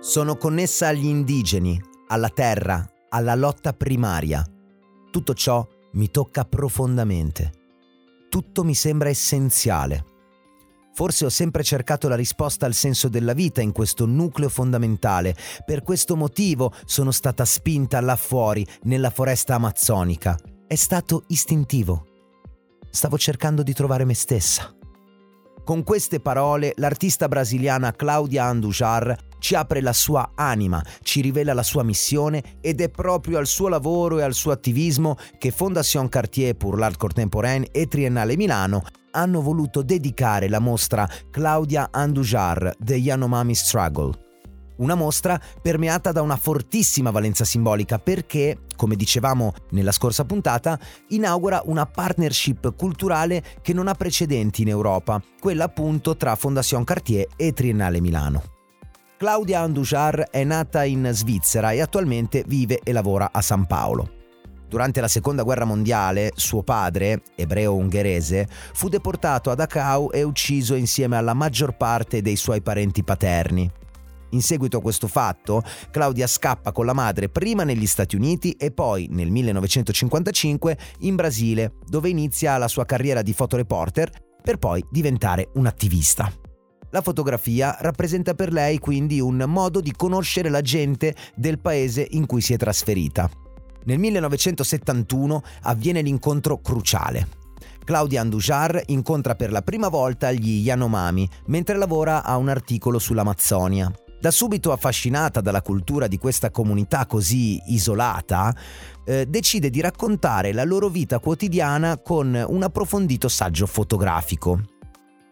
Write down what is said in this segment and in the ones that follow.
Sono connessa agli indigeni, alla terra, alla lotta primaria. Tutto ciò mi tocca profondamente. Tutto mi sembra essenziale. Forse ho sempre cercato la risposta al senso della vita in questo nucleo fondamentale. Per questo motivo sono stata spinta là fuori, nella foresta amazzonica. È stato istintivo. Stavo cercando di trovare me stessa. Con queste parole l'artista brasiliana Claudia Andujar ci apre la sua anima, ci rivela la sua missione ed è proprio al suo lavoro e al suo attivismo che Fondation Cartier pour l'Art Contemporain e Triennale Milano hanno voluto dedicare la mostra Claudia Andujar The Yanomami Struggle. Una mostra permeata da una fortissima valenza simbolica perché, come dicevamo nella scorsa puntata, inaugura una partnership culturale che non ha precedenti in Europa, quella appunto tra Fondation Cartier e Triennale Milano. Claudia Andujar è nata in Svizzera e attualmente vive e lavora a San Paolo. Durante la seconda guerra mondiale, suo padre, ebreo ungherese, fu deportato a Dachau e ucciso insieme alla maggior parte dei suoi parenti paterni. In seguito a questo fatto, Claudia scappa con la madre prima negli Stati Uniti e poi, nel 1955, in Brasile, dove inizia la sua carriera di fotoreporter per poi diventare un'attivista. La fotografia rappresenta per lei quindi un modo di conoscere la gente del paese in cui si è trasferita. Nel 1971 avviene l'incontro cruciale. Claudia Andujar incontra per la prima volta gli Yanomami mentre lavora a un articolo sull'Amazzonia. Da subito affascinata dalla cultura di questa comunità così isolata, eh, decide di raccontare la loro vita quotidiana con un approfondito saggio fotografico.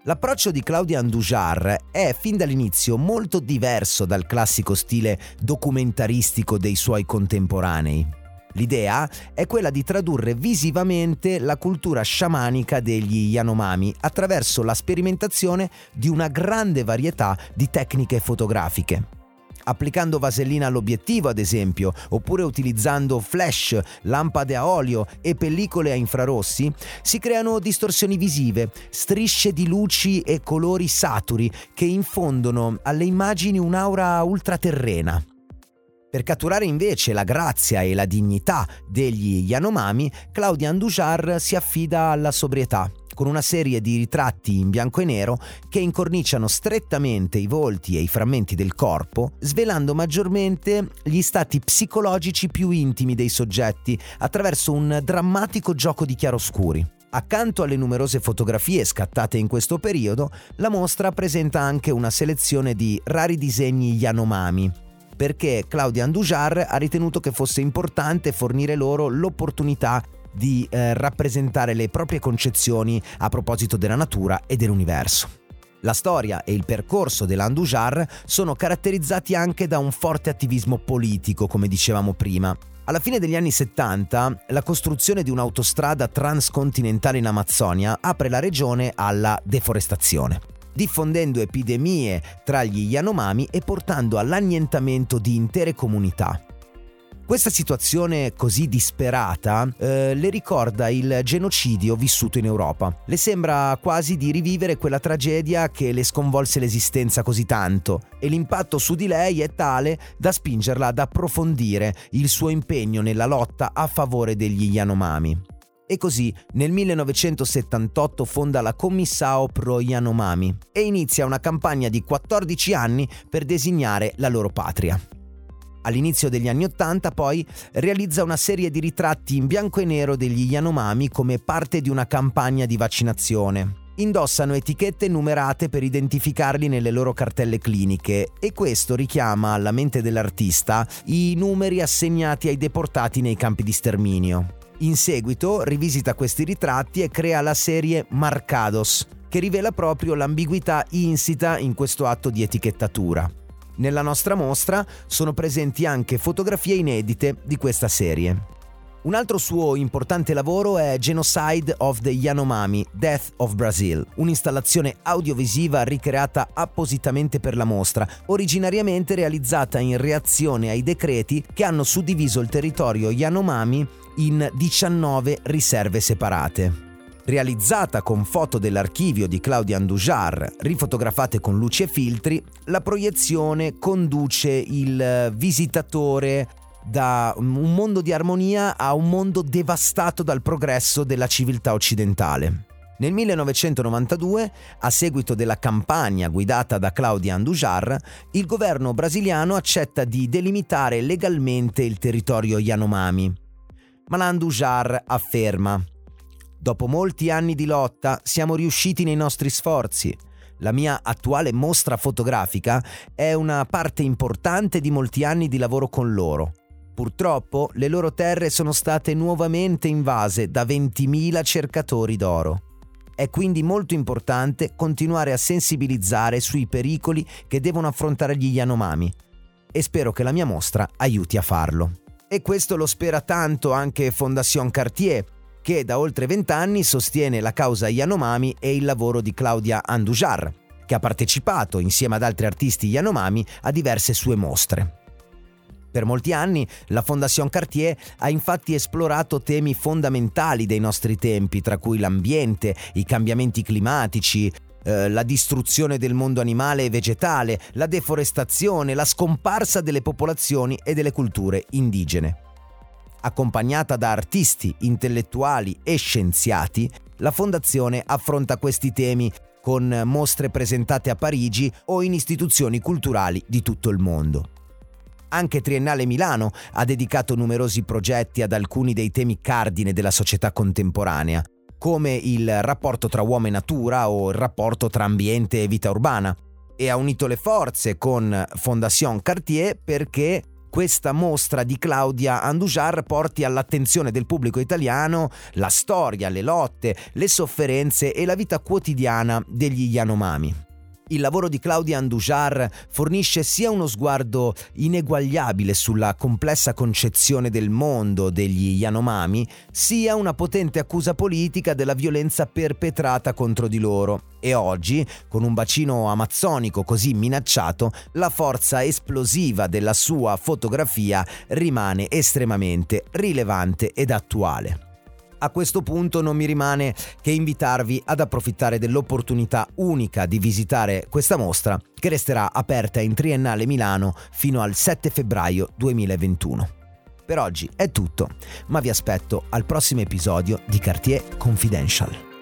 L'approccio di Claudia Andujar è fin dall'inizio molto diverso dal classico stile documentaristico dei suoi contemporanei. L'idea è quella di tradurre visivamente la cultura sciamanica degli Yanomami attraverso la sperimentazione di una grande varietà di tecniche fotografiche applicando vasellina all'obiettivo ad esempio, oppure utilizzando flash, lampade a olio e pellicole a infrarossi, si creano distorsioni visive, strisce di luci e colori saturi che infondono alle immagini un'aura ultraterrena. Per catturare invece la grazia e la dignità degli Yanomami, Claudia Andujar si affida alla sobrietà con una serie di ritratti in bianco e nero che incorniciano strettamente i volti e i frammenti del corpo, svelando maggiormente gli stati psicologici più intimi dei soggetti attraverso un drammatico gioco di chiaroscuri. Accanto alle numerose fotografie scattate in questo periodo, la mostra presenta anche una selezione di rari disegni Yanomami, perché Claudia Andujar ha ritenuto che fosse importante fornire loro l'opportunità di eh, rappresentare le proprie concezioni a proposito della natura e dell'universo. La storia e il percorso dell'Andujar sono caratterizzati anche da un forte attivismo politico, come dicevamo prima. Alla fine degli anni 70, la costruzione di un'autostrada transcontinentale in Amazzonia apre la regione alla deforestazione, diffondendo epidemie tra gli Yanomami e portando all'annientamento di intere comunità. Questa situazione così disperata eh, le ricorda il genocidio vissuto in Europa. Le sembra quasi di rivivere quella tragedia che le sconvolse l'esistenza così tanto e l'impatto su di lei è tale da spingerla ad approfondire il suo impegno nella lotta a favore degli Yanomami. E così nel 1978 fonda la Commissao Pro Yanomami e inizia una campagna di 14 anni per designare la loro patria. All'inizio degli anni Ottanta poi realizza una serie di ritratti in bianco e nero degli Yanomami come parte di una campagna di vaccinazione. Indossano etichette numerate per identificarli nelle loro cartelle cliniche e questo richiama alla mente dell'artista i numeri assegnati ai deportati nei campi di sterminio. In seguito rivisita questi ritratti e crea la serie Marcados, che rivela proprio l'ambiguità insita in questo atto di etichettatura. Nella nostra mostra sono presenti anche fotografie inedite di questa serie. Un altro suo importante lavoro è Genocide of the Yanomami, Death of Brazil, un'installazione audiovisiva ricreata appositamente per la mostra, originariamente realizzata in reazione ai decreti che hanno suddiviso il territorio Yanomami in 19 riserve separate. Realizzata con foto dell'archivio di Claudia Andujar, rifotografate con luci e filtri, la proiezione conduce il visitatore da un mondo di armonia a un mondo devastato dal progresso della civiltà occidentale. Nel 1992, a seguito della campagna guidata da Claudia Andujar, il governo brasiliano accetta di delimitare legalmente il territorio Yanomami. Ma l'Andujar afferma Dopo molti anni di lotta siamo riusciti nei nostri sforzi. La mia attuale mostra fotografica è una parte importante di molti anni di lavoro con loro. Purtroppo le loro terre sono state nuovamente invase da 20.000 cercatori d'oro. È quindi molto importante continuare a sensibilizzare sui pericoli che devono affrontare gli Yanomami e spero che la mia mostra aiuti a farlo. E questo lo spera tanto anche Fondation Cartier, che da oltre vent'anni sostiene la causa Yanomami e il lavoro di Claudia Andujar, che ha partecipato insieme ad altri artisti Yanomami a diverse sue mostre. Per molti anni la Fondation Cartier ha infatti esplorato temi fondamentali dei nostri tempi, tra cui l'ambiente, i cambiamenti climatici, eh, la distruzione del mondo animale e vegetale, la deforestazione, la scomparsa delle popolazioni e delle culture indigene accompagnata da artisti, intellettuali e scienziati, la fondazione affronta questi temi con mostre presentate a Parigi o in istituzioni culturali di tutto il mondo. Anche Triennale Milano ha dedicato numerosi progetti ad alcuni dei temi cardine della società contemporanea, come il rapporto tra uomo e natura o il rapporto tra ambiente e vita urbana, e ha unito le forze con Fondation Cartier perché questa mostra di Claudia Andujar porti all'attenzione del pubblico italiano la storia, le lotte, le sofferenze e la vita quotidiana degli Yanomami. Il lavoro di Claudia Andujar fornisce sia uno sguardo ineguagliabile sulla complessa concezione del mondo degli Yanomami, sia una potente accusa politica della violenza perpetrata contro di loro. E oggi, con un bacino amazzonico così minacciato, la forza esplosiva della sua fotografia rimane estremamente rilevante ed attuale. A questo punto non mi rimane che invitarvi ad approfittare dell'opportunità unica di visitare questa mostra che resterà aperta in Triennale Milano fino al 7 febbraio 2021. Per oggi è tutto, ma vi aspetto al prossimo episodio di Cartier Confidential.